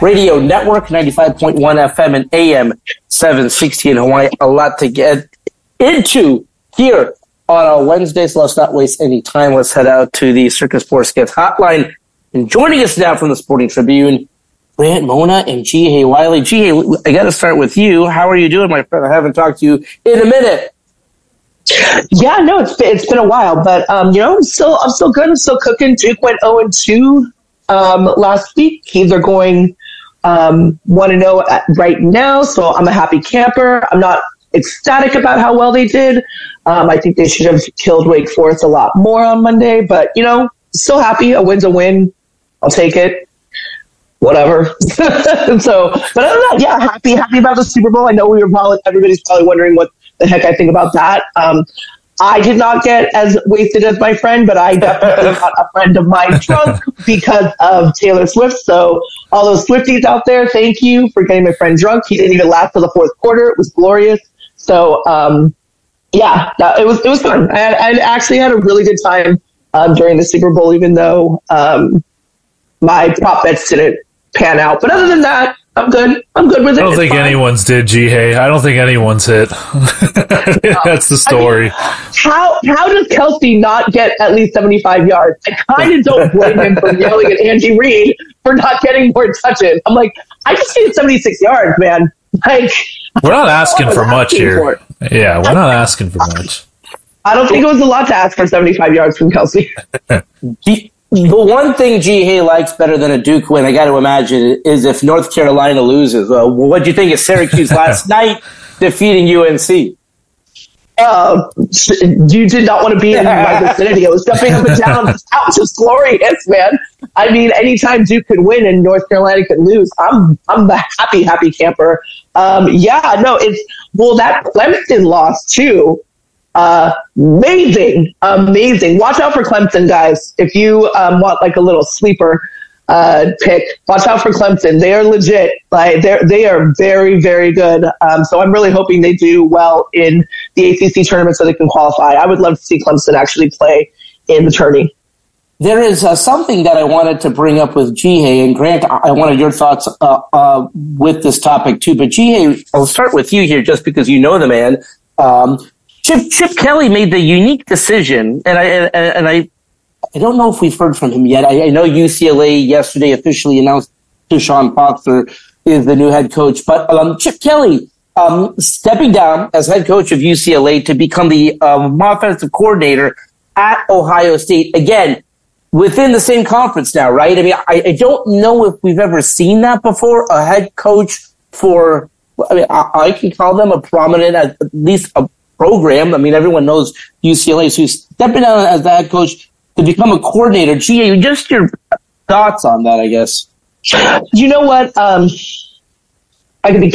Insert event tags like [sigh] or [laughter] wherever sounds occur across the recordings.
Radio Network, 95.1 FM and AM 760 in Hawaii. A lot to get into here on a Wednesday, so let's not waste any time. Let's head out to the Circa Sports Guest Hotline. And joining us now from the Sporting Tribune, Grant Mona and Ji Hae Wiley. Ji Hae, I got to start with you. How are you doing, my friend? I haven't talked to you in a minute. Yeah, no, it's been, it's been a while, but um, you know, I'm still I'm still good. I'm still cooking. Duke went 0 and 2 um, last week. Are going um, one and zero right now, so I'm a happy camper. I'm not ecstatic about how well they did. Um, I think they should have killed Wake Forest a lot more on Monday, but you know, still happy. A win's a win. I'll take it. Whatever. [laughs] so, but other than that, yeah, happy, happy about the Super Bowl. I know we were probably everybody's probably wondering what the heck I think about that. Um, I did not get as wasted as my friend, but I definitely [laughs] got a friend of mine drunk because of Taylor Swift. So all those Swifties out there, thank you for getting my friend drunk. He didn't even last till the fourth quarter. It was glorious. So um, yeah, it was it was fun. I, I, actually had a really good time um, during the Super Bowl, even though um, my prop bets didn't pan out. But other than that, I'm good. I'm good with it. I don't it's think fine. anyone's did, Ji Hae, I don't think anyone's hit. [laughs] That's the story. I mean, how how does Kelce not get at least 75 yards? I kind of don't blame him for yelling at Andy Reid for not getting more touches. I'm like, I just need 76 yards, man. Like, we're not asking for much here. For yeah, we're not asking for much. I don't think it was a lot to ask for 75 yards from Kelce. [laughs] the one thing Ji Hae likes better than a Duke win, I got to imagine, is if North Carolina loses. Uh, what do you think of Syracuse [laughs] last night defeating UNC? Uh, you did not want to be in my [laughs] vicinity. I was jumping up and down. That was just glorious, man. I mean, anytime Duke could win and North Carolina could lose, I'm I'm a happy, happy camper. Um, yeah, no, it's well that Clemson loss too. Amazing, amazing. Watch out for Clemson, guys. If you um, want like a little sleeper uh, pick, watch out for Clemson. They are legit. Like they they are very very good. Um, so I'm really hoping they do well in the ACC tournament so they can qualify. I would love to see Clemson actually play in the tourney. There is uh, something that I wanted to bring up with Ji Hae and Grant. I wanted your thoughts uh, uh, with this topic too. But Ji Hae, I'll start with you here, just because you know the man. Um, Chip Chip Kelly made the unique decision, and I and, and I I don't know if we've heard from him yet. I, I know UCLA yesterday officially announced Deshaun Foster is the new head coach, but um, Chip Kelly um, stepping down as head coach of UCLA to become the um, offensive coordinator at Ohio State. Again, within the same conference now, right? I mean, I, I don't know if we've ever seen that before. A head coach for, I mean, I, I can call them a prominent, at least a program. I mean, everyone knows UCLA. So he's stepping down as the head coach to become a coordinator. Gee, just your thoughts on that, I guess. You know what? Um, I can be,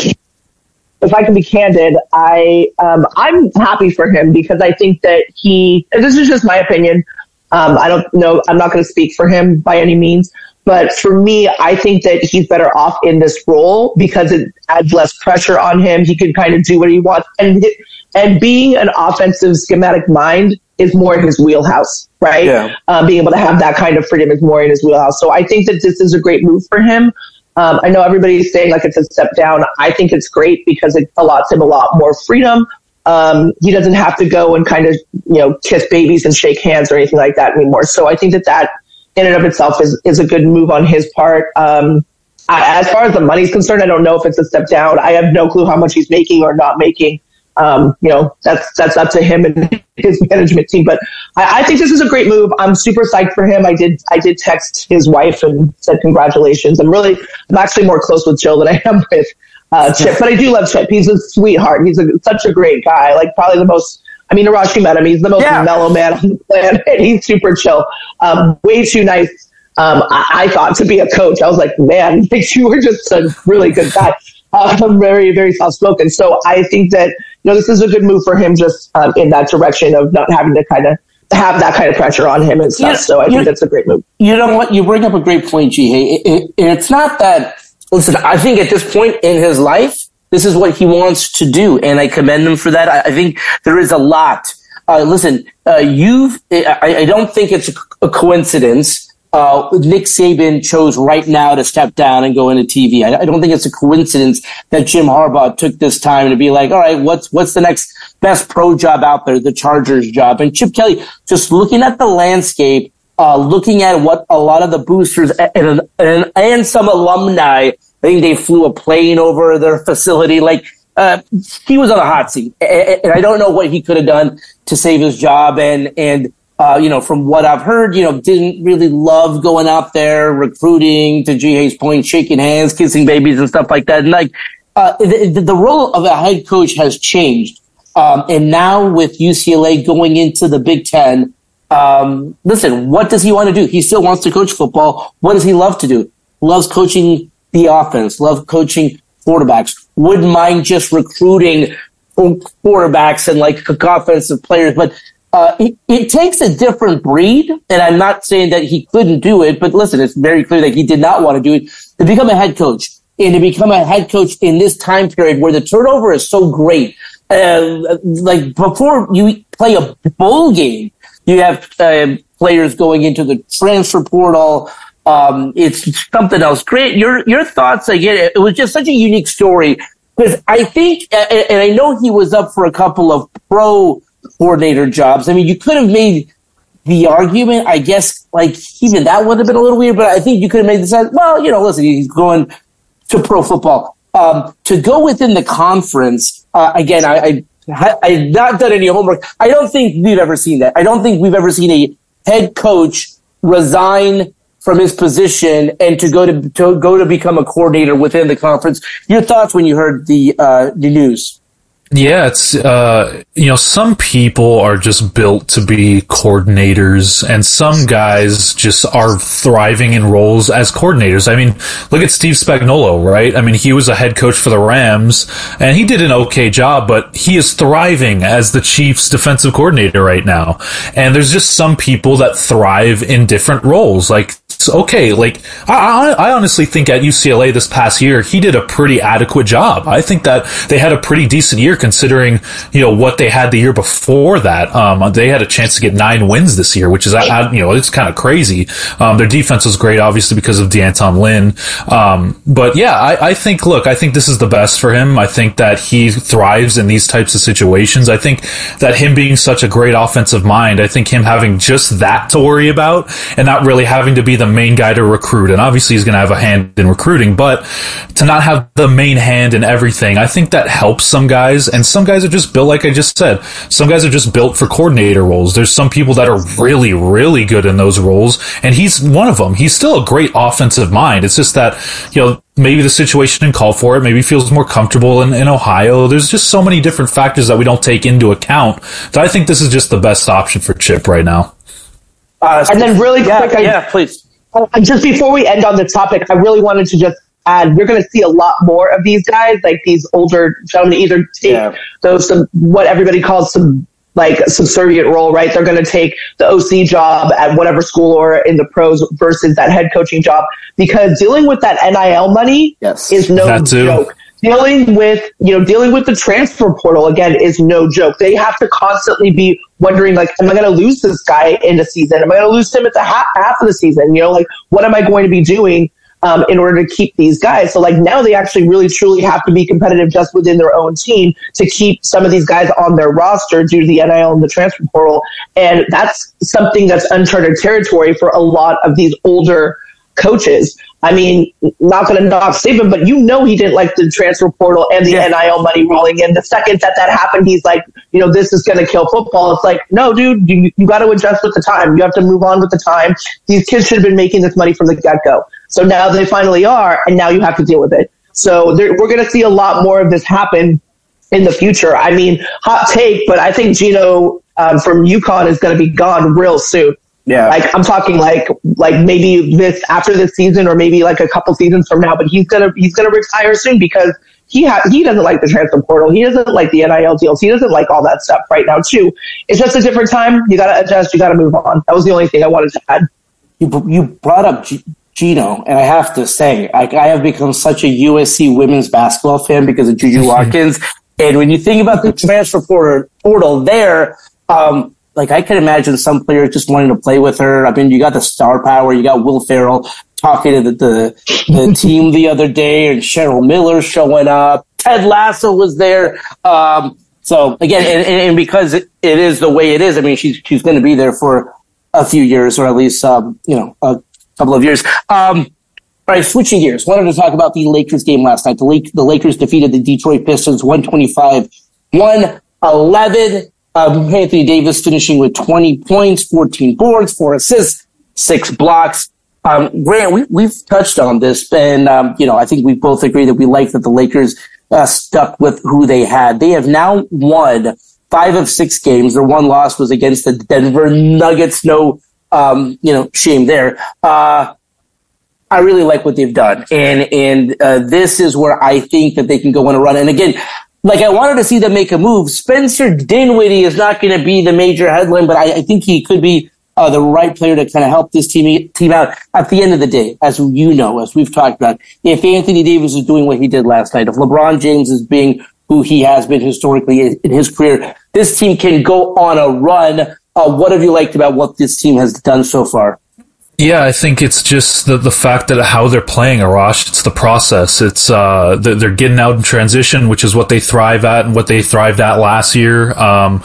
if I can be candid, I um, I'm happy for him because I think that he. This is just my opinion. Um, I don't know. I'm not going to speak for him by any means. But for me, I think that he's better off in this role because it adds less pressure on him. He can kind of do what he wants. And, and being an offensive schematic mind is more in his wheelhouse, right? Yeah. Um, being able to have that kind of freedom is more in his wheelhouse. So I think that this is a great move for him. Um, I know everybody's saying like it's a step down. I think it's great because it allows him a lot more freedom, um, he doesn't have to go and kind of, you know, kiss babies and shake hands or anything like that anymore. So I think that that in and of itself is, is a good move on his part. Um, I, as far as the money's concerned, I don't know if it's a step down. I have no clue how much he's making or not making. Um, you know, that's that's up to him and his management team. But I, I, think this is a great move. I'm super psyched for him. I did I did text his wife and said congratulations. I'm really I'm actually more close with Jill than I am with uh, [laughs] Chip, but I do love Chip. He's a sweetheart. He's a, such a great guy. Like probably the most. I mean, Arash, met him. He's the most yeah. mellow man on the planet. [laughs] He's super chill. Um, way too nice. Um, I, I, thought to be a coach. I was like, man, [laughs] you were just a really good guy. Um, very, very soft spoken. So I think that know this is a good move for him, just um, in that direction of not having to kind of have that kind of pressure on him and stuff. Yeah, so I think that's a great move. You know what? You bring up a great point, Ji Hae, it, it, it's not that listen, I think at this point in his life, this is what he wants to do, and I commend him for that. I, I think there is a lot. Uh, listen, uh, you've. I, I, don't think it's a, coincidence. Uh, Nick Saban chose right now to step down and go into TV. I, I, don't think it's a coincidence that Jim Harbaugh took this time to be like, all right, what's what's the next best pro job out there? The Chargers job. And Chip Kelly, just looking at the landscape, uh, looking at what a lot of the boosters and, and, and some alumni I think they flew a plane over their facility. Like, uh, he was on a hot seat. And I don't know what he could have done to save his job. And, and, uh, you know, from what I've heard, you know, didn't really love going out there, recruiting to G. Point, shaking hands, kissing babies and stuff like that. And like, uh, the, the role of a head coach has changed. Um, and now with UCLA going into the Big Ten, um, listen, what does he want to do? He still wants to coach football. What does he love to do? Loves coaching the offense, love coaching quarterbacks, wouldn't mind just recruiting quarterbacks and like offensive players, but uh, it, it, takes a different breed. And I'm not saying that he couldn't do it, but listen, it's very clear that he did not want to do it to become a head coach and to become a head coach in this time period where the turnover is so great. Uh, like before you play a bowl game, you have uh, players going into the transfer portal. Um, it's something else. Great. Your, your thoughts again. It was just such a unique story because I think, and I know he was up for a couple of pro coordinator jobs. I mean, you could have made the argument, I guess, like even that would have been a little weird, but I think you could have made the sense, well, you know, listen, he's going to pro football. Um, to go within the conference, uh, again, I, I, I've not done any homework. I don't think we've ever seen that. I don't think we've ever seen a head coach resign from his position and to go to, to go to become a coordinator within the conference. Your thoughts when you heard the uh, the news? Yeah, it's uh, you know some people are just built to be coordinators, and some guys just are thriving in roles as coordinators. I mean, look at Steve Spagnuolo, right? I mean, he was a head coach for the Rams, and he did an okay job, but he is thriving as the Chiefs' defensive coordinator right now. And there's just some people that thrive in different roles, like okay. Like I, I honestly think at UCLA this past year, he did a pretty adequate job. I think that they had a pretty decent year considering you know what they had the year before that. Um, they had a chance to get nine wins this year, which is you know it's kind of crazy. Um, their defense was great, obviously because of D'Anton Lynn. Um, but yeah, I, I think look, I think this is the best for him. I think that he thrives in these types of situations. I think that him being such a great offensive mind, I think him having just that to worry about and not really having to be the main guy to recruit. And obviously he's going to have a hand in recruiting, but to not have the main hand in everything, I think that helps some guys. And some guys are just built, like I just said, some guys are just built for coordinator roles. There's some people that are really, really good in those roles. And he's one of them. He's still a great offensive mind. It's just that, you know, maybe the situation didn't call for it. Maybe feels more comfortable in, in Ohio. There's just so many different factors that we don't take into account that I think this is just the best option for Chip right now. Uh, and then really yeah, quick, I, yeah, please. Uh, just before we end on the topic, I really wanted to just add, we're going to see a lot more of these guys, like these older gentlemen, either take yeah. those, some, what everybody calls some like subservient role, right? They're going to take the OC job at whatever school or in the pros versus that head coaching job because dealing with that NIL money yes. is no joke dealing with you know dealing with the transfer portal again is no joke. They have to constantly be wondering like, am I going to lose this guy in the season? Am I going to lose him at the half, half of the season? You know, like what am I going to be doing? Um, in order to keep these guys. So like now they actually really truly have to be competitive just within their own team to keep some of these guys on their roster due to the NIL and the transfer portal. And that's something that's uncharted territory for a lot of these older coaches. I mean, not going to knock Saban, but you know he didn't like the transfer portal and the Yeah. NIL money rolling in. The second that that happened, he's like, you know, this is going to kill football. It's like, no, dude, you, you got to adjust with the time. You have to move on with the time. These kids should have been making this money from the get go. So now they finally are, and now you have to deal with it. So there, we're going to see a lot more of this happen in the future. I mean, hot take, but I think Gino um, from UConn is going to be gone real soon. Yeah. Like I'm talking like like maybe this after this season or maybe like a couple seasons from now, but he's gonna he's gonna retire soon because he ha- he doesn't like the transfer portal. He doesn't like the NIL deals. He doesn't like all that stuff right now too. It's just a different time. You gotta adjust. You gotta move on. That was the only thing I wanted to add. you you brought up G- Gino, and I have to say, like I have become such a USC women's basketball fan because of Juju [laughs] Watkins. and when you think about the transfer portal, portal there, um, like I can imagine some players just wanting to play with her. I mean, you got the star power, you got Will Ferrell talking to the the, the [laughs] team the other day, and Cheryl Miller showing up. Ted Lasso was there. Um, so again, and, and, because it, it is the way it is, I mean, she's she's going to be there for a few years, or at least um, you know a couple of years. Um, all right, switching gears. Wanted to talk about the Lakers game last night. The, Lake, the Lakers defeated the Detroit Pistons 125 111. Um, Anthony Davis finishing with 20 points, 14 boards, four assists, six blocks. Um, Grant, we, we've touched on this, and um, you know, I think we both agree that we like that the Lakers uh, stuck with who they had. They have now won five of six games. Their one loss was against the Denver Nuggets. No, um, you know, shame there. Uh, I really like what they've done, and and uh, this is where I think that they can go on a run. And again, like I wanted to see them make a move. Spencer Dinwiddie is not going to be the major headline, but I, I think he could be uh, the right player to kind of help this team team out. At the end of the day, as you know, as we've talked about, if Anthony Davis is doing what he did last night, if LeBron James is being who he has been historically in his career, this team can go on a run. Uh, what have you liked about what this team has done so far? Yeah, I think it's just the the fact that how they're playing Arash. It's the process. It's uh they're, they're getting out in transition, which is what they thrive at and what they thrived at last year. Um,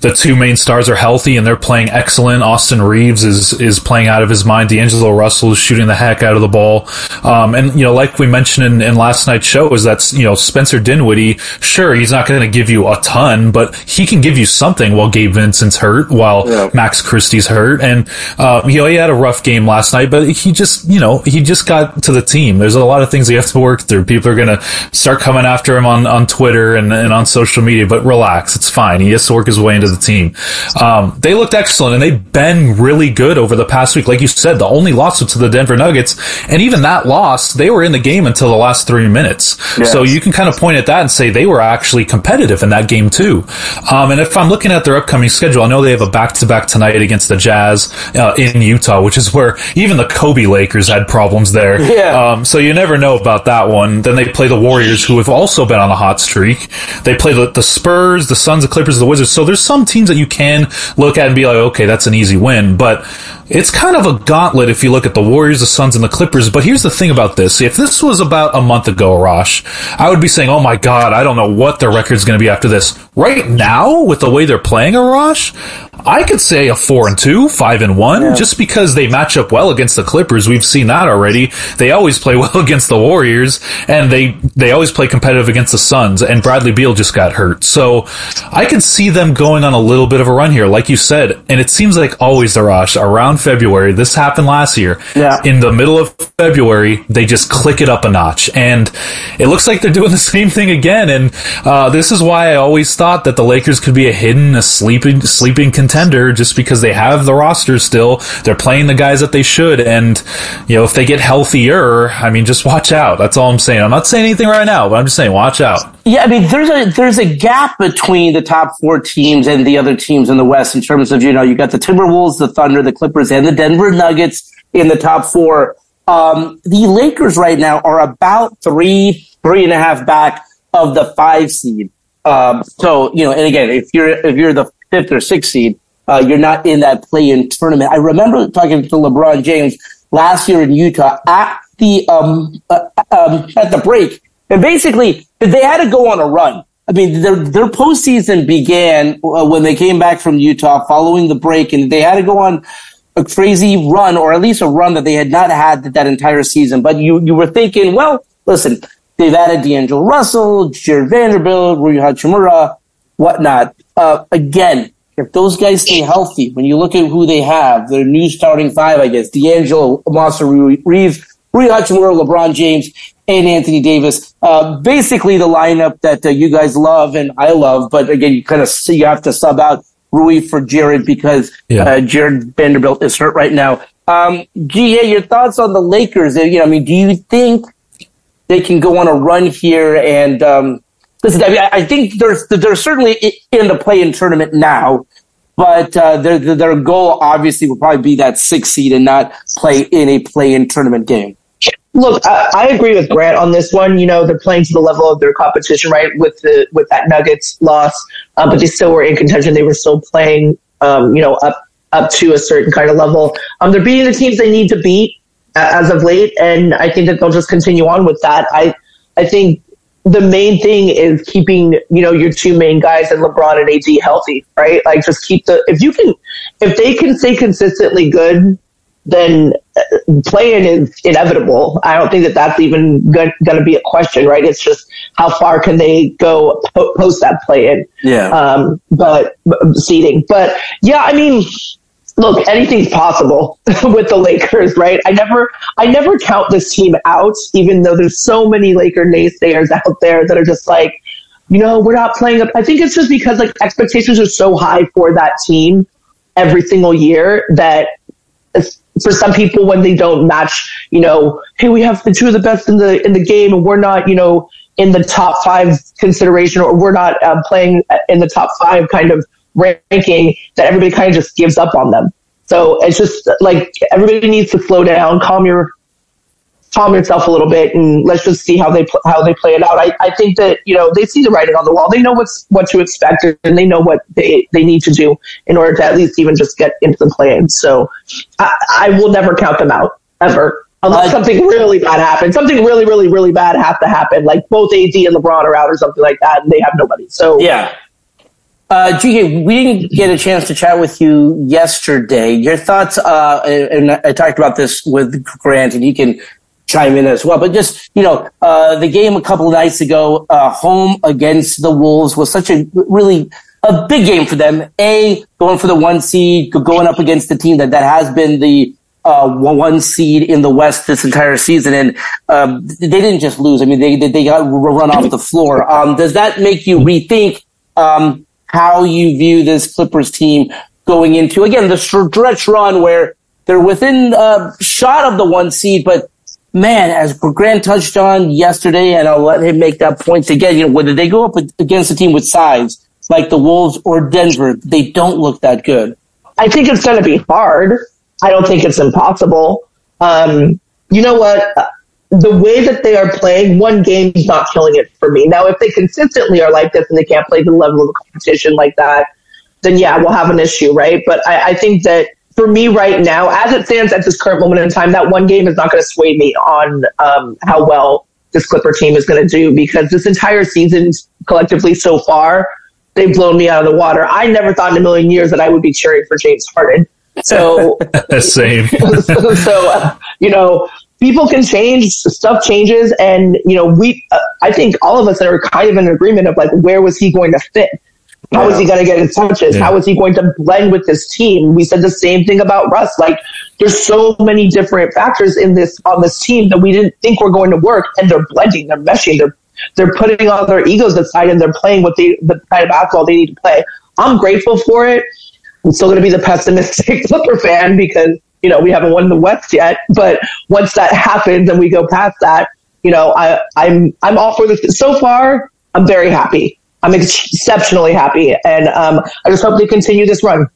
the two main stars are healthy and they're playing excellent. Austin Reaves is is playing out of his mind. D'Angelo Russell is shooting the heck out of the ball. Um, and you know, like we mentioned in, in last night's show, is that you know Spencer Dinwiddie. Sure, he's not going to give you a ton, but he can give you something while Gabe Vincent's hurt, while Yeah. Max Christie's hurt, and uh, you know he had a rough game last night, but he just you know he just got to the team. There's a lot of things he has to work through. People are going to start coming after him on on Twitter and, and on social media, but relax, it's fine. He has to work his way into the team. Um, they looked excellent, and they've been really good over the past week. Like you said, the only loss was to the Denver Nuggets, and even that loss, they were in the game until the last three minutes. So you can kind of point at that and say they were actually competitive in that game too. Um, and if I'm looking at their upcoming schedule, I know they have a back to back tonight against the Jazz uh, in Utah, which is where even the Kobe Lakers had problems there. Yeah. Um, so you never know about that one. Then they play the Warriors, who have also been on a hot streak. They play the, the Spurs, the Suns, the Clippers, the Wizards. So there's some teams that you can look at and be like, okay, that's an easy win. But it's kind of a gauntlet if you look at the Warriors, the Suns, and the Clippers. But here's the thing about this. If this was about a month ago, Arash, I would be saying, oh my God, I don't know what their record's going to be after this. Right now, with the way they're playing, Arash, I could say a four and two, five and one, just because they match up well against the Clippers. We've seen that already. They always play [laughs] well against the Warriors, and they they always play competitive against the Suns. And Bradley Beal just got hurt, so I could see them going on a little bit of a run here, like you said. And it seems like always, Arash, around February. This happened last year. Yeah. In the middle of February, they just click it up a notch, and it looks like they're doing [laughs] the same thing again. And uh, this is why I always thought that the Lakers could be a hidden, a sleeping, sleeping contender, just because they have the roster still. They're playing the guys that they should, and you know if they get healthier, I mean, just watch out. That's all I'm saying. I'm not saying anything right now, but I'm just saying watch out. Yeah, I mean, there's a there's a gap between the top four teams and the other teams in the West in terms of you know you got the Timberwolves, the Thunder, the Clippers, and the Denver Nuggets in the top four. Um, the Lakers right now are about three three and a half back of the five seed. Um, so you know, and again, if you're if you're the fifth or sixth seed, uh, you're not in that play-in tournament. I remember talking to LeBron James last year in Utah at the um, uh, um, at the break, and basically they had to go on a run. I mean, their their postseason began uh, when they came back from Utah following the break, and they had to go on a crazy run, or at least a run that they had not had that, that entire season. But you you were thinking, well, listen, they've added D'Angelo Russell, Jarred Vanderbilt, Rui Hachimura, whatnot. Uh, again, if those guys stay healthy, when you look at who they have, their new starting five, I guess, D'Angelo, Monster Reeves, Rui Hachimura, LeBron James, and Anthony Davis. Uh, basically, the lineup that uh, you guys love and I love, but again, you kind of see you have to sub out Rui for Jarred because yeah. uh, Jarred Vanderbilt is hurt right now. Um, GA, your thoughts on the Lakers? Uh, you know, I mean, do you think they can go on a run here? And um, listen, I, mean, I think there's they're certainly in the play-in tournament now, but uh, their their goal obviously will probably be that six seed and not play in a play-in tournament game. Look, I, I, agree with Grant on this one. You know, they're playing to the level of their competition, right? With the with that Nuggets loss, um, but they still were in contention. They were still playing, um, you know, up up to a certain kind of level. Um, they're beating the teams they need to beat uh, as of late, and I think that they'll just continue on with that. I I think the main thing is keeping you know your two main guys and LeBron and AD healthy, right? Like just keep the if you can if they can stay consistently good then uh, playing is inevitable. I don't think that that's even going to be a question, right? It's just how far can they go po- post that play in? Yeah. Um, but seating, but yeah, I mean, look, anything's possible [laughs] with the Lakers, right? I never, I never count this team out, even though there's so many Laker naysayers out there that are just like, you know, we're not playing up. I think it's just because like expectations are so high for that team every single year that for some people when they don't match, you know, hey, we have the two of the best in the in the game, and we're not, you know, in the top five consideration, or we're not uh, playing in the top five kind of ranking, that everybody kind of just gives up on them. So it's just like everybody needs to slow down, calm your calm yourself a little bit and let's just see how they pl- how they play it out. I, I think that you know they see the writing on the wall. They know what's what to expect and they know what they, they need to do in order to at least even just get into the play. So I, I will never count them out ever. Unless uh, something really bad happens, something really, really, really bad has to happen. Like both AD and LeBron are out or something like that, and they have nobody. So yeah, uh, GK, we didn't get a chance to chat with you yesterday. Your thoughts, uh, and I talked about this with Grant, and he can chime in as well. But just, you know, uh, the game a couple of nights ago, uh, home against the Wolves was such a really a big game for them. A, going for the one seed, going up against the team that, that has been the uh, one seed in the West this entire season, and um, they didn't just lose. I mean, they they got run off the floor. Um, does that make you rethink um, how you view this Clippers team going into again the stretch run where they're within a uh, shot of the one seed, but man, as Grant touched on yesterday, and I'll let him make that point again, you know, whether they go up against a team with size like the Wolves or Denver, they don't look that good. I think it's going to be hard. I don't think it's impossible. Um, you know what? The way that they are playing, one game is not killing it for me. Now, if they consistently are like this and they can't play the level of competition like that, then yeah, we'll have an issue, right? But I, I think that for me right now, as it stands at this current moment in time, that one game is not going to sway me on um, how well this Clipper team is going to do because this entire season, collectively so far, they've blown me out of the water. I never thought in a million years that I would be cheering for James Harden. So [laughs] same. [laughs] so, so uh, you know, people can change, stuff changes, and you know, we. Uh, I think all of us are kind of in agreement of like, where was he going to fit? How yeah. is he going to get his touches? Yeah. How is he going to blend with this team? We said the same thing about Russ. Like, there's so many different factors in this on this team that we didn't think were going to work, and they're blending, they're meshing, they're they're putting all their egos aside, and they're playing what they the kind of basketball they need to play. I'm grateful for it. I'm still going to be the pessimistic [laughs] Clipper fan because you know we haven't won the West yet. But once that happens and we go past that, you know, I, I'm I'm all for this. So far, I'm very happy. I'm exceptionally happy, and um, I just hope they continue this run.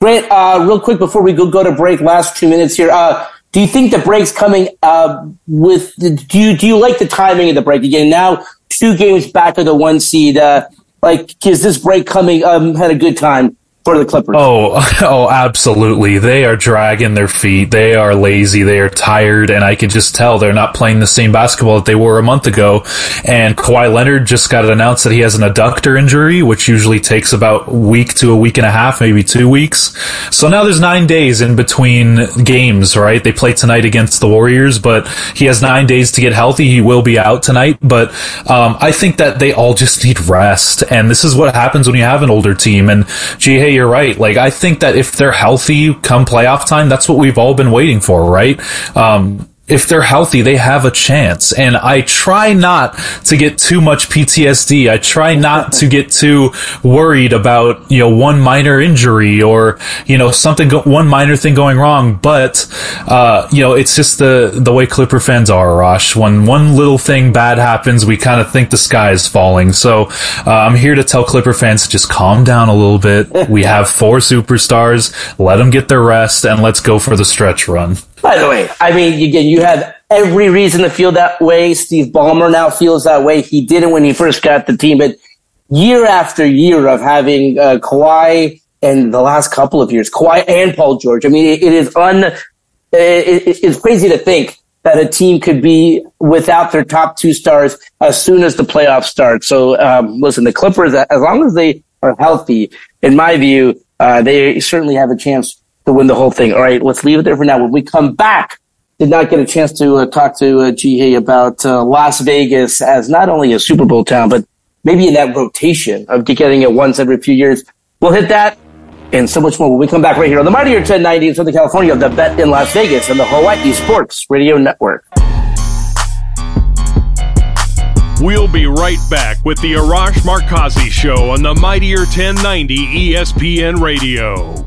Grant, uh, real quick before we go, go to break, last two minutes here. Uh, do you think the break's coming uh, with? The, do you do you like the timing of the break again? Now two games back of the one seed. Uh, like, is this break coming um, at a good time for the Clippers. Oh, [laughs] oh, absolutely. They are dragging their feet. They are lazy. They are tired, and I can just tell they're not playing the same basketball that they were a month ago. And Kawhi Leonard just got announced that he has an adductor injury, which usually takes about a week to a week and a half, maybe two weeks. So now there's nine days in between games, right? They play tonight against the Warriors, but he has nine days to get healthy. He will be out tonight, but um, I think that they all just need rest, and this is what happens when you have an older team. And hey, you're right. Like, I think that if they're healthy come playoff time, that's what we've all been waiting for, right? Um, if they're healthy, they have a chance. And I try not to get too much PTSD. I try not to [laughs] get too worried about, you know, one minor injury or, you know, something, go- one minor thing going wrong. But, uh, you know, it's just the, the way Clipper fans are, Rosh. When one little thing bad happens, we kind of think the sky is falling. So, uh, I'm here to tell Clipper fans to just calm down a little bit. [laughs] we have four superstars. Let them get their rest and let's go for the stretch run. By the way, I mean, again, you have every reason to feel that way. Steve Ballmer now feels that way. He didn't when he first got the team, but year after year of having uh, Kawhi and the last couple of years, Kawhi and Paul George. I mean, it, it is un. It, it's crazy to think that a team could be without their top two stars as soon as the playoffs start. So, um, listen, the Clippers, as long as they are healthy, in my view, uh, they certainly have a chance to win the whole thing. All right, let's leave it there for now. When we come back, did not get a chance to uh, talk to uh, Ji Hae about uh, Las Vegas as not only a Super Bowl town, but maybe in that rotation of getting it once every few years. We'll hit that and so much more when we come back right here on the Mightier 1090 in Southern California of the Bet in Las Vegas and the Hawaii Sports Radio Network. We'll be right back with the Arash Markazi Show on the Mightier 1090 ESPN Radio.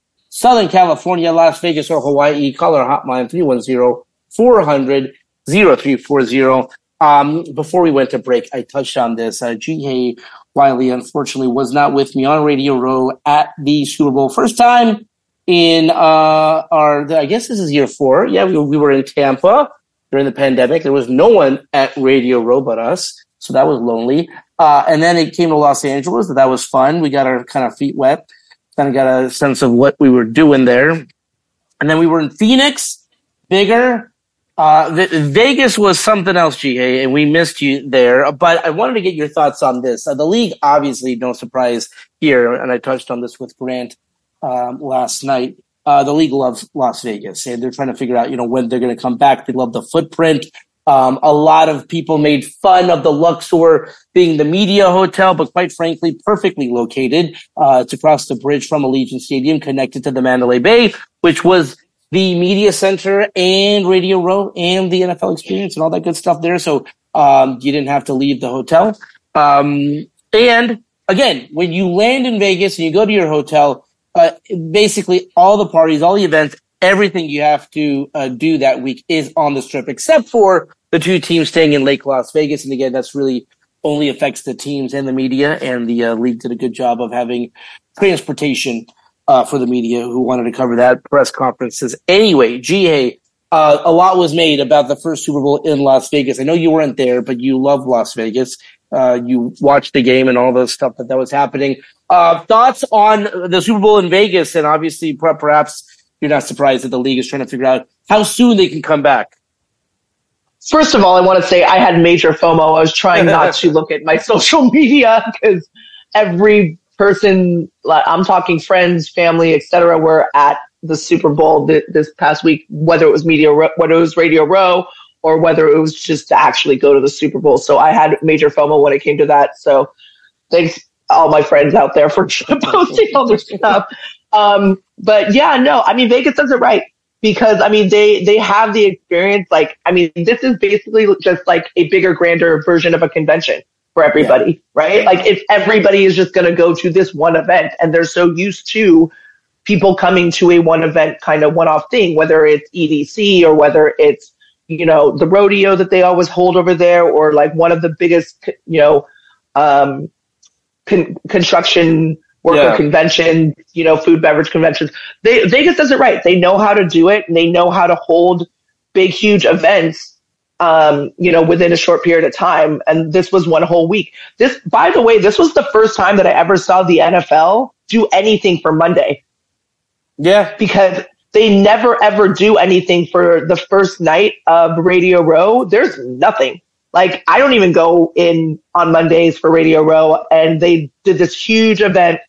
Southern California, Las Vegas, or Hawaii, call our hotline 310-400-0340. Um, before we went to break, I touched on this. Uh, G. Wiley, unfortunately, was not with me on Radio Row at the Super Bowl. First time in uh, our, I guess this is year four. Yeah, we, we were in Tampa during the pandemic. There was no one at Radio Row but us. So that was lonely. Uh, and then it came to Los Angeles. That was fun. We got our kind of feet wet kind of got a sense of what we were doing there. And then we were in Phoenix, bigger. Uh, Vegas was something else, GA, and we missed you there. But I wanted to get your thoughts on this. Uh, the league, obviously, no surprise here, and I touched on this with Grant um, last night. Uh, the league loves Las Vegas, and they're trying to figure out, you know, when they're going to come back. They love the footprint. Um, a lot of people made fun of the Luxor being the media hotel, but quite frankly, perfectly located. Uh, it's across the bridge from Allegiant Stadium, connected to the Mandalay Bay, which was the media center and Radio Row and the NFL experience and all that good stuff there. So um, you didn't have to leave the hotel. Um, and again, when you land in Vegas and you go to your hotel, uh, basically all the parties, all the events, everything you have to uh, do that week is on the strip, except for the two teams staying in Lake Las Vegas. And again, that's really only affects the teams and the media. And the uh, league did a good job of having transportation uh, for the media who wanted to cover that press conferences. Anyway, GA, uh, a lot was made about the first Super Bowl in Las Vegas. I know you weren't there, but you love Las Vegas. Uh, you watched the game and all the stuff that that was happening. Uh, thoughts on the Super Bowl in Vegas, and obviously perhaps you're not surprised that the league is trying to figure out how soon they can come back. first of all, I want to say I had major FOMO. I was trying not [laughs] to look at my [laughs] social media because every person, like I'm talking friends, family, etc., were at the Super Bowl th- this past week, whether it was media, whether it was Radio Row, or whether it was just to actually go to the Super Bowl. So I had major FOMO when it came to that. So thanks all my friends out there for [laughs] posting all their stuff. Um, but yeah, no, I mean Vegas does it right because I mean they they have the experience. Like I mean, this is basically just like a bigger, grander version of a convention for everybody, yeah. right? Like if everybody is just going to go to this one event and they're so used to people coming to a one event kind of one off thing, whether it's EDC or whether it's you know the rodeo that they always hold over there, or like one of the biggest you know um, con- construction worker yeah. convention, you know, food beverage conventions. They, Vegas does it right. They know how to do it and they know how to hold big, huge events, um, you know, within a short period of time. And this was one whole week. This, by the way, this was the first time that I ever saw the NFL do anything for Monday. Yeah. Because they never ever do anything for the first night of Radio Row. There's nothing. Like I don't even go in on Mondays for Radio Row, and they did this huge event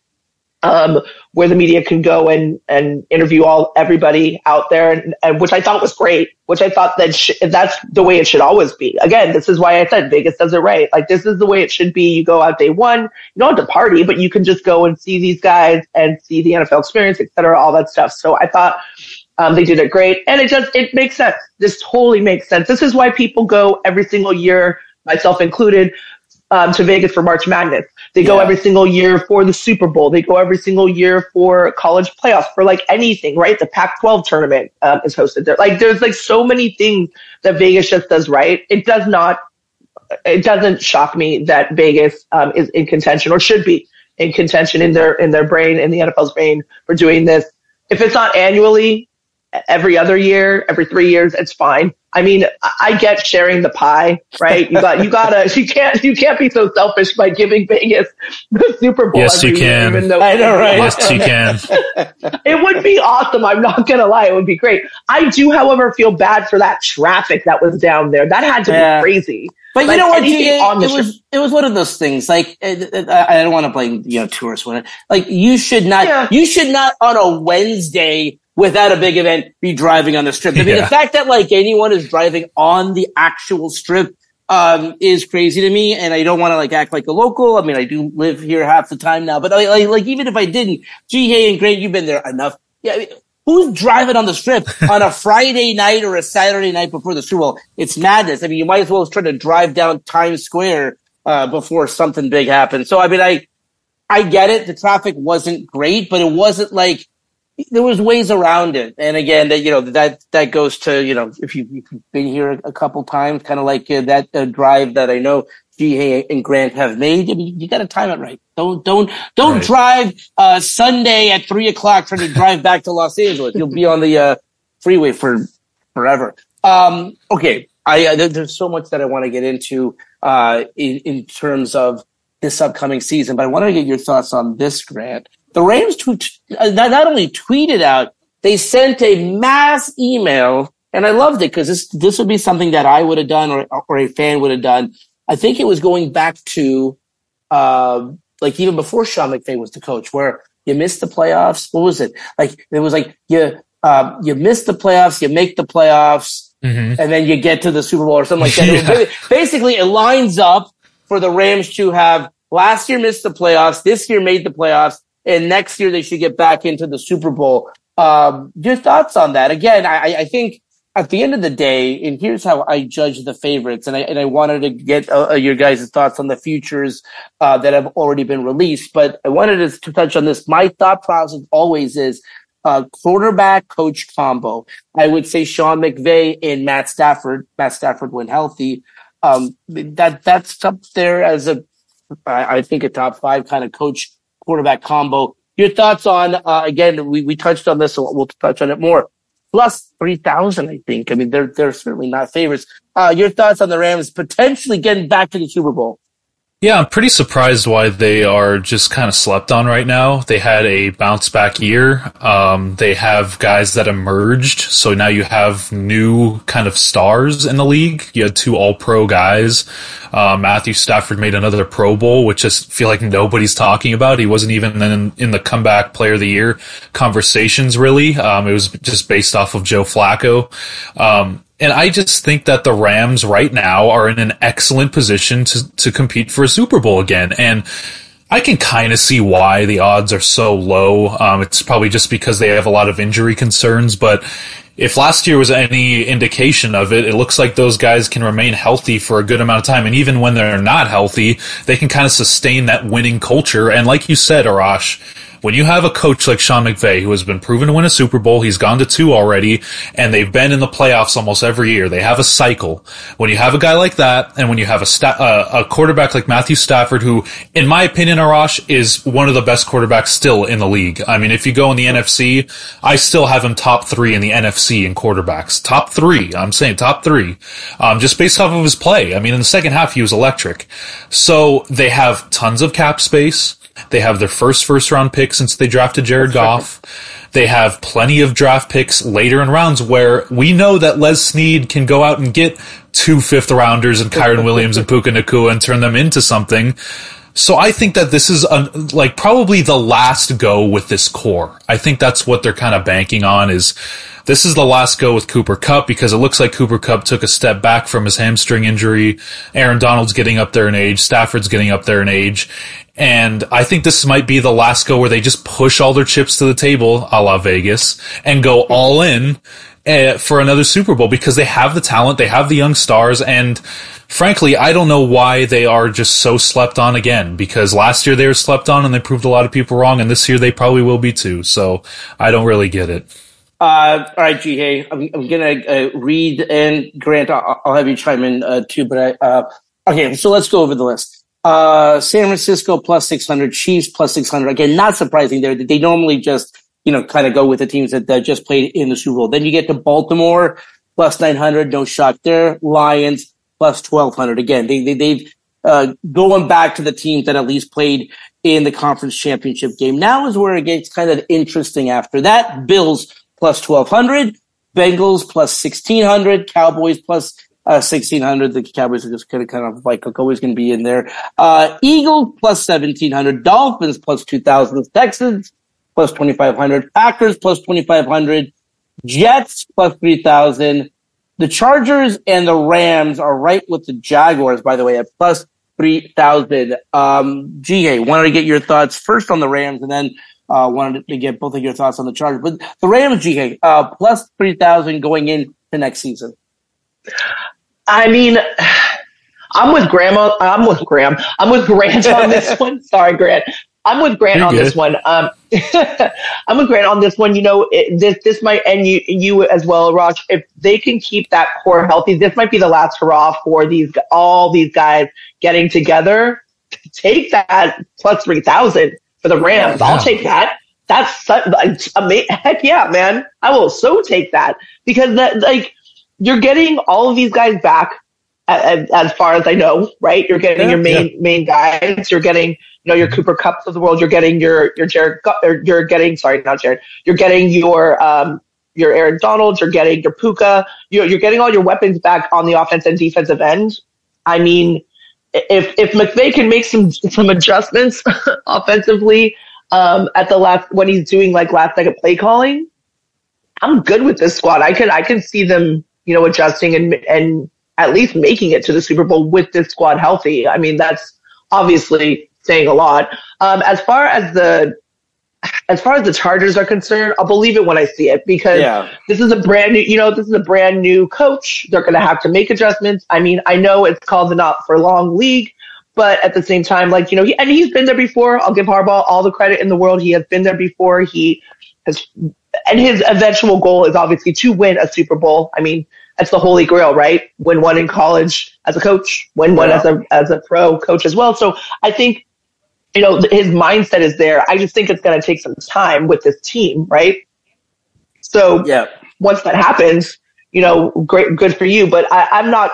um, where the media can go and, and interview all everybody out there, and, and which I thought was great. Which I thought that sh- that's the way it should always be. Again, this is why I said Vegas does it right. Like this is the way it should be. You go out day one, you don't have to party, but you can just go and see these guys and see the NFL experience, et cetera, all that stuff. So I thought um, they did it great, and it just it makes sense. This totally makes sense. This is why people go every single year, myself included, um, to Vegas for March Madness. They go every single year for the Super Bowl. They go every single year for college playoffs, for like anything, right? The Pac-12 tournament um, is hosted there. Like there's like so many things that Vegas just does right. It does not, it doesn't shock me that Vegas um, is in contention or should be in contention in their in their brain in the NFL's brain for doing this. If it's not annually, every other year, every three years, it's fine. I mean, I get sharing the pie, right? You got, you gotta, [laughs] you can't, you can't be so selfish by giving Vegas the Super Bowl. Yes, you can. Year, I know, right? Yes, you can. [laughs] it would be awesome. I'm not gonna lie, it would be great. I do, however, feel bad for that traffic that was down there. That had to yeah. be crazy. But like you know what? It, it was it was one of those things. Like uh, it, I don't want to blame you know tourists. What it like you should not. Yeah. You should not on a Wednesday without a big event be driving on the strip. I mean, yeah. the fact that like anyone is driving on the actual strip um, is crazy to me. And I don't want to like act like a local. I mean, I do live here half the time now, but like, like even if I didn't, gee, hey, and Grant, you've been there enough. Yeah. I mean, who's driving on the strip [laughs] on a Friday night or a Saturday night before the Super Bowl? It's madness. I mean, you might as well try to drive down Times Square, uh, before something big happens. So, I mean, I, I get it. The traffic wasn't great, but it wasn't like, there was ways around it. And again, that you know that that goes to you know if, you, have been here a couple times, kind of like uh, that uh, drive that I know G and Grant have made. I mean, you got to time it right. Don't don't don't right. drive uh, Sunday at three o'clock trying to drive back to Los Angeles. You'll be on the uh, freeway for forever. Um, okay, I uh, there's so much that I want to get into uh, in in terms of this upcoming season, but I want to get your thoughts on this, Grant the Rams tweet, uh, not only tweeted out, they sent a mass email, and I loved it because this this would be something that I would have done or or a fan would have done. I think it was going back to uh, like even before Sean McVay was the coach, where you missed the playoffs. What was it like? It was like you uh, you miss the playoffs, you make the playoffs, mm-hmm. and then you get to the Super Bowl or something like that. yeah. [laughs] it basically, it lines up for the Rams to have last year missed the playoffs, this year made the playoffs, and next year they should get back into the Super Bowl. Um, your thoughts on that? Again, I, I, think at the end of the day, and here's how I judge the favorites, and I and I wanted to get uh, uh your guys' thoughts on the futures uh, that have already been released, but I wanted to, to touch on this. My thought process always is uh, quarterback coach combo. I would say Sean McVay and Matt Stafford. Matt Stafford when healthy. Um, that that's up there as a, I, I think a top five kind of coach quarterback combo. Your thoughts on, uh, again, we, we touched on this, so we'll touch on it more. Plus 3,000, I think. I mean, they're, they're certainly not favorites. Uh, your thoughts on the Rams potentially getting back to the Super Bowl? Yeah, I'm pretty surprised why they are just kind of slept on right now. They had a bounce back year. Um, they have guys that emerged, so now you have new kind of stars in the league. You had two All Pro guys. Uh, Matthew Stafford made another Pro Bowl, which I feel like nobody's talking about. He wasn't even in, in the comeback player of the year conversations, really. Um, it was just based off of Joe Flacco. Um, and I just think that the Rams right now are in an excellent position to, to compete for a Super Bowl again. And I can kind of see why the odds are so low. Um, it's probably just because they have a lot of injury concerns, but if last year was any indication of it, it looks like those guys can remain healthy for a good amount of time. And even when they're not healthy, they can kind of sustain that winning culture. And like you said, Arash, when you have a coach like Sean McVay who has been proven to win a Super Bowl, he's gone to two already, and they've been in the playoffs almost every year. They have a cycle. When you have a guy like that, and when you have a sta- uh, a quarterback like Matthew Stafford, who, in my opinion, Arash is one of the best quarterbacks still in the league. I mean, if you go in the NFC, I still have him top three in the NFC in quarterbacks. Top three. I'm saying top three, um, just based off of his play. I mean, in the second half, he was electric. So they have tons of cap space. They have their first first round pick since they drafted Jared Goff. They have plenty of draft picks later in rounds where we know that Les Snead can go out and get two fifth rounders and Kyren [laughs] Williams and Puka Nacua and turn them into something. So I think that this is a, like probably the last go with this core. I think that's what they're kind of banking on is this is the last go with Cooper Kupp because it looks like Cooper Kupp took a step back from his hamstring injury. Aaron Donald's getting up there in age. Stafford's getting up there in age. And I think this might be the last go where they just push all their chips to the table, a la Vegas, and go all in uh, for another Super Bowl because they have the talent, they have the young stars, and frankly, I don't know why they are just so slept on again. Because last year they were slept on and they proved a lot of people wrong, and this year they probably will be too. So I don't really get it. Uh, all right, G. Hey, I'm, I'm gonna uh, read and Grant. I'll, I'll, have you chime in uh, too. But I, uh, okay, so let's go over the list. Uh, San Francisco plus 600, Chiefs plus 600. Again, not surprising there. They normally just, you know, kind of go with the teams that, that just played in the Super Bowl. Then you get to Baltimore plus 900. No shock there. Lions plus 1200. Again, they, they, they've, uh, going back to the teams that at least played in the conference championship game. Now is where it gets kind of interesting after that. Bills plus 1200. Bengals plus 1600. Cowboys plus uh, 1600. The Cowboys are just kind of, kind of like always going to be in there. Uh, Eagles plus 1700. Dolphins plus 2000. Texans plus 2500. Packers plus 2500. Jets plus 3000. The Chargers and the Rams are right with the Jaguars, by the way, at plus 3000. Um, Ji Hae, wanted to get your thoughts first on the Rams and then uh, wanted to get both of your thoughts on the Chargers. But the Rams, Ji Hae, uh, plus 3000 going into next season. I mean, I'm with Grandma. I'm with Graham. I'm with Grant on this [laughs] one. Sorry, Grant. I'm with Grant You're on good. this one. Um, [laughs] I'm with Grant on this one. You know, it, this this might end you you as well, Raj. If they can keep that core healthy, this might be the last hurrah for these all these guys getting together. Take that plus three thousand for the Rams. Yeah. I'll take that. That's amazing. Heck yeah, man! I will so take that because that like you're getting all of these guys back as, as far as I know, right? You're getting yeah, your main yeah. main guys. You're getting you know your Cooper Kupps of the world. You're getting your your Jared. You're getting sorry, not Jared. You're getting your um your Aaron Donalds. You're getting your Puka. You're you're getting all your weapons back on the offense and defensive end. I mean, if if McVay can make some some adjustments [laughs] offensively um, at the last when he's doing like last second play calling, I'm good with this squad. I can I can see them you know, adjusting and and at least making it to the Super Bowl with this squad healthy. I mean, that's obviously saying a lot. Um, as far as the as far as the Chargers are concerned, I'll believe it when I see it because yeah. this is a brand new, you know, this is a brand new coach. They're going to have to make adjustments. I mean, I know it's called the not for long league, but at the same time, like, you know, he, and he's been there before. I'll give Harbaugh all the credit in the world. He has been there before. He has and his eventual goal is obviously to win a Super Bowl. I mean, that's the holy grail, right? Win one in college as a coach, win one as a as a pro coach as well. So I think you know his mindset is there. I just think it's going to take some time with this team, right? So yeah, once that happens, you know, great, good for you. But I, I'm not.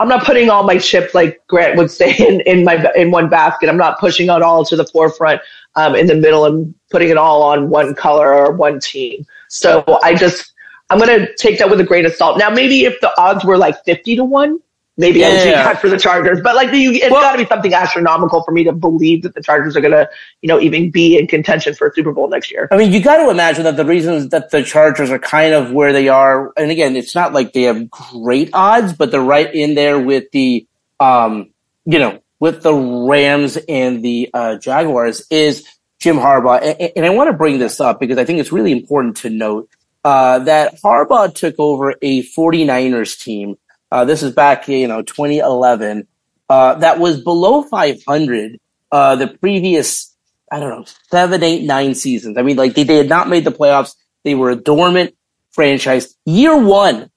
I'm not putting all my chips like Grant would say [laughs] in, in my in one basket. I'm not pushing it all to the forefront um, in the middle and putting it all on one color or one team. So I just I'm gonna take that with a grain of salt. Now maybe if the odds were like 50 to one, maybe yeah. I would take that for the Chargers. But like, you, it's well, got to be something astronomical for me to believe that the Chargers are going to, you know, even be in contention for a Super Bowl next year. I mean, you got to imagine that the reasons that the Chargers are kind of where they are, and again, it's not like they have great odds, but they're right in there with the, um, you know, with the Rams and the uh, Jaguars is Jim Harbaugh. And, and I want to bring this up because I think it's really important to note uh, that Harbaugh took over a 49ers team uh, this is back, you know, 2011. Uh, that was below 500 uh, the previous, I don't know, seven, eight, nine seasons. I mean, like they, they had not made the playoffs. They were a dormant franchise. Year one,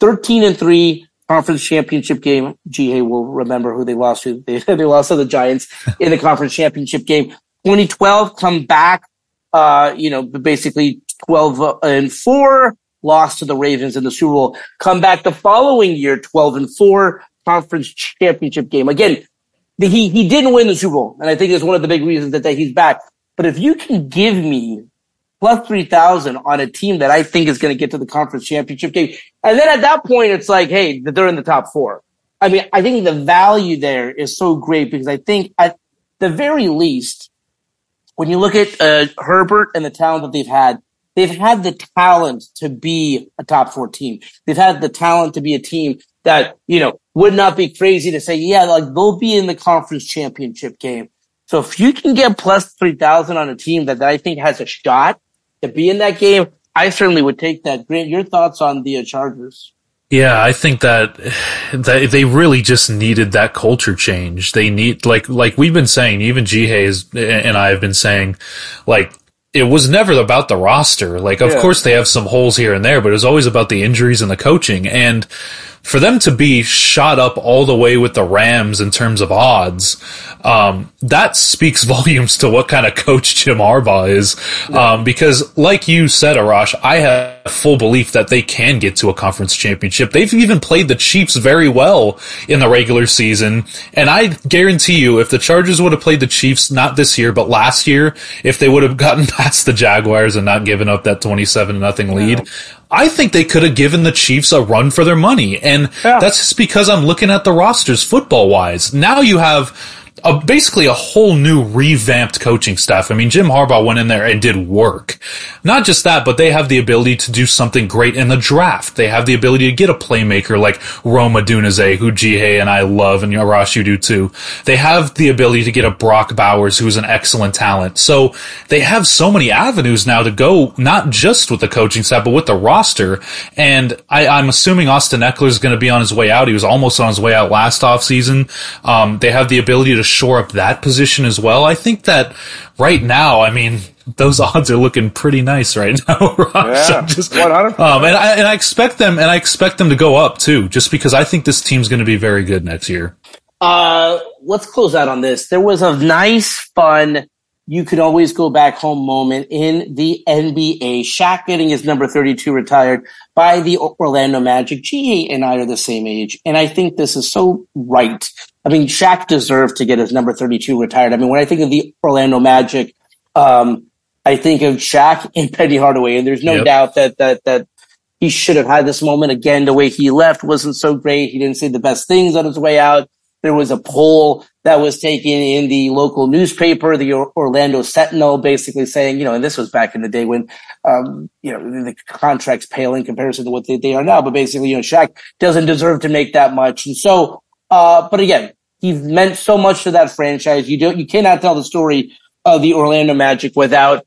13 and three, conference championship game. Ji Hae will remember who they lost to. [laughs] They, they lost to the Giants [laughs] in the conference championship game. 2012, come back, uh, you know, basically 12 and four lost to the Ravens in the Super Bowl. Come back the following year, 12 and 4, conference championship game. Again, he, he didn't win the Super Bowl. And I think it's one of the big reasons that, that he's back. But if you can give me plus 3,000 on a team that I think is going to get to the conference championship game, and then at that point, it's like, hey, they're in the top four. I mean, I think the value there is so great because I think at the very least, when you look at uh, Herbert and the talent that they've had, they've had the talent to be a top four team. They've had the talent to be a team that, you know, would not be crazy to say, yeah, like they'll be in the conference championship game. So if you can get plus 3000 on a team that, that I think has a shot to be in that game, I certainly would take that. Grant, your thoughts on the uh, Chargers? Yeah, I think that, [sighs] that they really just needed that culture change. They need like like we've been saying, even G Hayes and I have been saying, like it was never about the roster. Like, of yeah. course they have some holes here and there, but it was always about the injuries and the coaching. And for them to be shot up all the way with the Rams in terms of odds, um, that speaks [laughs] volumes to what kind of coach Jim Harbaugh is. Um, because like you said, Arash, I have full belief that they can get to a conference championship. They've even played the Chiefs very well in the regular season. And I guarantee you, if the Chargers would have played the Chiefs, not this year, but last year, if they would have gotten [laughs] past the Jaguars and not given up that 27 nothing lead, I think they could have given the Chiefs a run for their money. And yeah. that's just because I'm looking at the rosters football wise. Now you have a, basically a whole new revamped coaching staff. I mean, Jim Harbaugh went in there and did work. Not just that, but they have the ability to do something great in the draft. They have the ability to get a playmaker like Rome Odunze, who Ji Hae and I love, and Arash you do too. They have the ability to get a Brock Bowers, who's an excellent talent. So they have so many avenues now to go, not just with the coaching staff, but with the roster. And I, am assuming Austin Ekeler is going to be on his way out. He was almost on his way out last offseason. Um, they have the ability to shore up that position as well. I think that right now, I mean, those [laughs] odds are looking pretty nice right [laughs] now. yeah, just, um, and I and I expect them, and I expect them to go up too, just because I think this team's going to be very good next year. Uh, let's close out on this. There was a nice, fun you could always go back home moment in the NBA. Shaq getting his number 32 retired by the Orlando Magic. GA and I are the same age. And I think this is so right. I mean, Shaq deserved to get his number 32 retired. I mean, when I think of the Orlando Magic, um, I think of Shaq and Penny Hardaway. And there's no yep. doubt that, that, that he should have had this moment again. The way he left wasn't so great. He didn't say the best things on his way out. There was a poll that was taken in the local newspaper, the Orlando Sentinel, basically saying, you know, and this was back in the day when, um, you know, the contracts pale in comparison to what they, they, are now. But basically, you know, Shaq doesn't deserve to make that much. And so, uh, but again, he's meant so much to that franchise. You don't, you cannot tell the story of the Orlando Magic without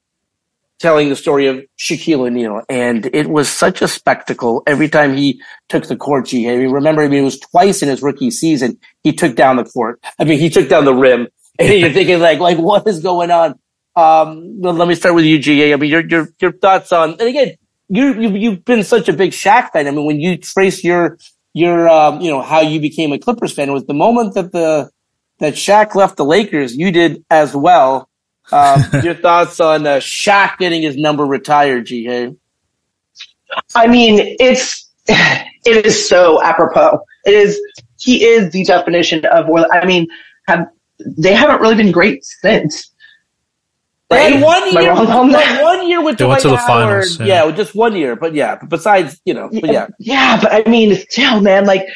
telling the story of Shaquille O'Neal. And it was such a spectacle every time he took the court. G. I mean, remember, I mean, it was twice in his rookie season. He took down the court. I mean, he took down the rim [laughs] and you're thinking like, like, what is going on? Um, well, let me start with you, Ji Hae. I mean, your, your, your thoughts on, and again, you, you, you've been such a big Shaq fan. I mean, when you trace your, your, um, you know, how you became a Clippers fan, was the moment that the, that Shaq left the Lakers, you did as well. Um, [laughs] your thoughts on uh, Shaq getting his number retired, G. I I mean, it's it is so apropos. It is he is the definition of. I mean, have they haven't really been great since. Right? And one year, like one year with they Dwight went to the Howard, finals, yeah. yeah. just one year. But yeah, besides, you know, but yeah, yeah. But I mean, it's still, man, like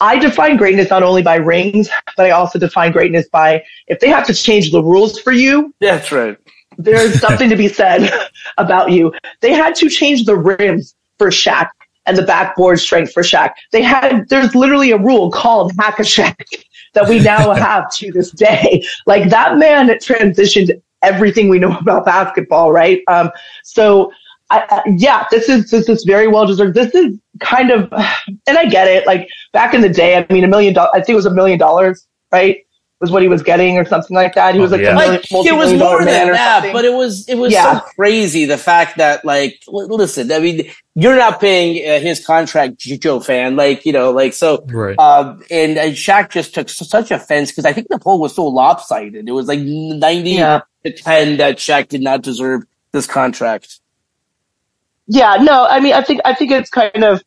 I define greatness not only by rings, but I also define greatness by if they have to change the rules for you. That's right. There's [laughs] something to be said [laughs] about you. They had to change the rims for Shaq and the backboard strength for Shaq. They had there's literally a rule called hack a Shaq that we now [laughs] have to this day. Like that man transitioned everything we know about basketball, right? Um, so I, I, yeah, this is this is very well deserved. This is kind of, and I get it. Like back in the day, I mean, a million dollars. I think it was a million dollars, right? Was what he was getting or something like that. He was Oh, like, yeah. a million, like it was multi-million more than that, something. but it was it was Yeah. so crazy the fact that like listen, I mean, you're not paying uh, his contract, Joe fan, like you know, like so. Right. Um, and, and Shaq just took s- such offense because I think the poll was so lopsided. It was like ninety Yeah. to ten that Shaq did not deserve this contract. Yeah, no, I mean, I think I think it's kind of.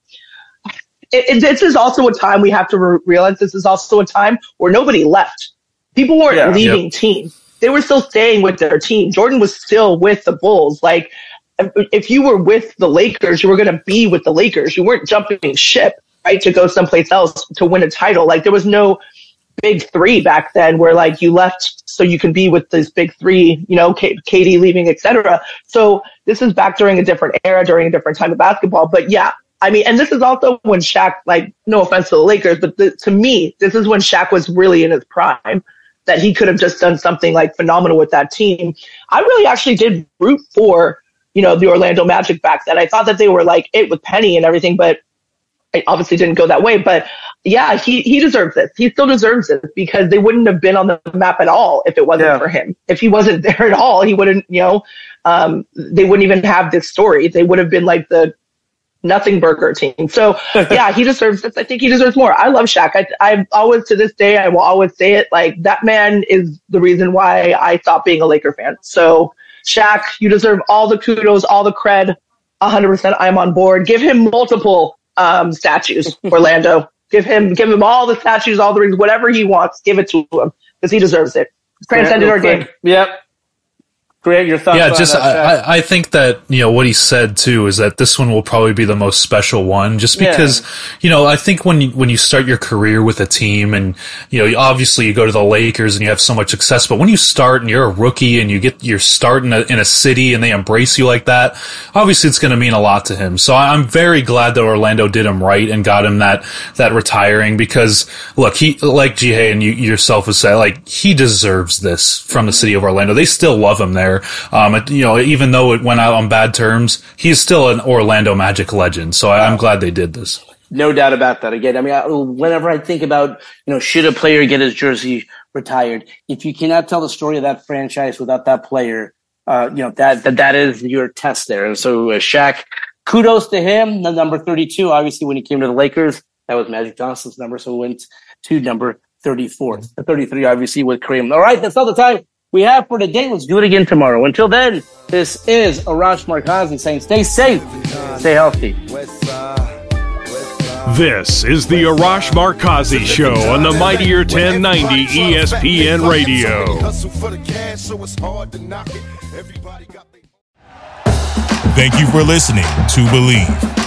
It, it, this is also a time we have to re- realize. This is also a time where nobody left. People weren't Yeah. leaving teams; they were still staying with their team. Jordan was still with the Bulls. Like, if- if you were with the Lakers, you were going to be with the Lakers. You weren't jumping ship right to go someplace else to win a title. Like, there was no big three back then where like you left so you can be with this big three, you know, K- Katie leaving, etc. So this is back during a different era, during a different time of basketball. But yeah, I mean, and this is also when Shaq, like, no offense to the Lakers, but the, to me, this is when Shaq was really in his prime. That he could have just done something like phenomenal with that team. I really actually did root for, you know, the Orlando Magic back then. I thought that they were like it with Penny and everything, but it obviously didn't go that way. But yeah, he, he deserves this. He still deserves it because they wouldn't have been on the map at all if it wasn't Yeah. for him. If he wasn't [laughs] there at all, he wouldn't, you know, um, they wouldn't even have this story. They would have been like the nothing burger team. So [laughs] yeah, he deserves this. I think he deserves more. I love Shaq. I, I always, to this day, I will always say it. Like that man is the reason why I stopped being a Laker fan. So Shaq, you deserve all the kudos, all the cred. 100% I'm on board. Give him multiple um, statues, [laughs] Orlando. Give him give him all the statues, all the rings, whatever he wants. Give it to him because he deserves it. Transcended our game. Yep. Your thoughts? yeah, just I, I think that you know what he said too is that this one will probably be the most special one, just Yeah. because you know I think when you, when you start your career with a team and you know obviously you go to the Lakers and you have so much success, but when you start and you're a rookie and you get your start in a, in a city and they embrace you like that, obviously it's going to mean a lot to him. So I'm very glad that Orlando did him right and got him that that retiring because look, he like Ji Hae and you yourself has said, like he deserves this from the city of Orlando. They still love him there. Um, you know, even though it went out on bad terms, he's still an Orlando Magic legend. So I, I'm glad they did this. No doubt about that. Again, I mean, I, whenever I think about, you know, should a player get his jersey retired? If you cannot tell the story of that franchise without that player, uh, you know, that, that, that is your test there. And so, uh, Shaq, kudos to him. The number 32, obviously, when he came to the Lakers, that was Magic Johnson's number. So it went to number 34. The 33, obviously, with Kareem. All right. That's all the time we have for today. Let's do it again tomorrow. Until then, this is Arash Markazi saying stay safe, stay healthy. This is the Arash Markazi Show on the Mightier 1090 ESPN Radio. Hustle for the cash, so it's hard to knock it. Everybody got their Thank you for listening to Bleav.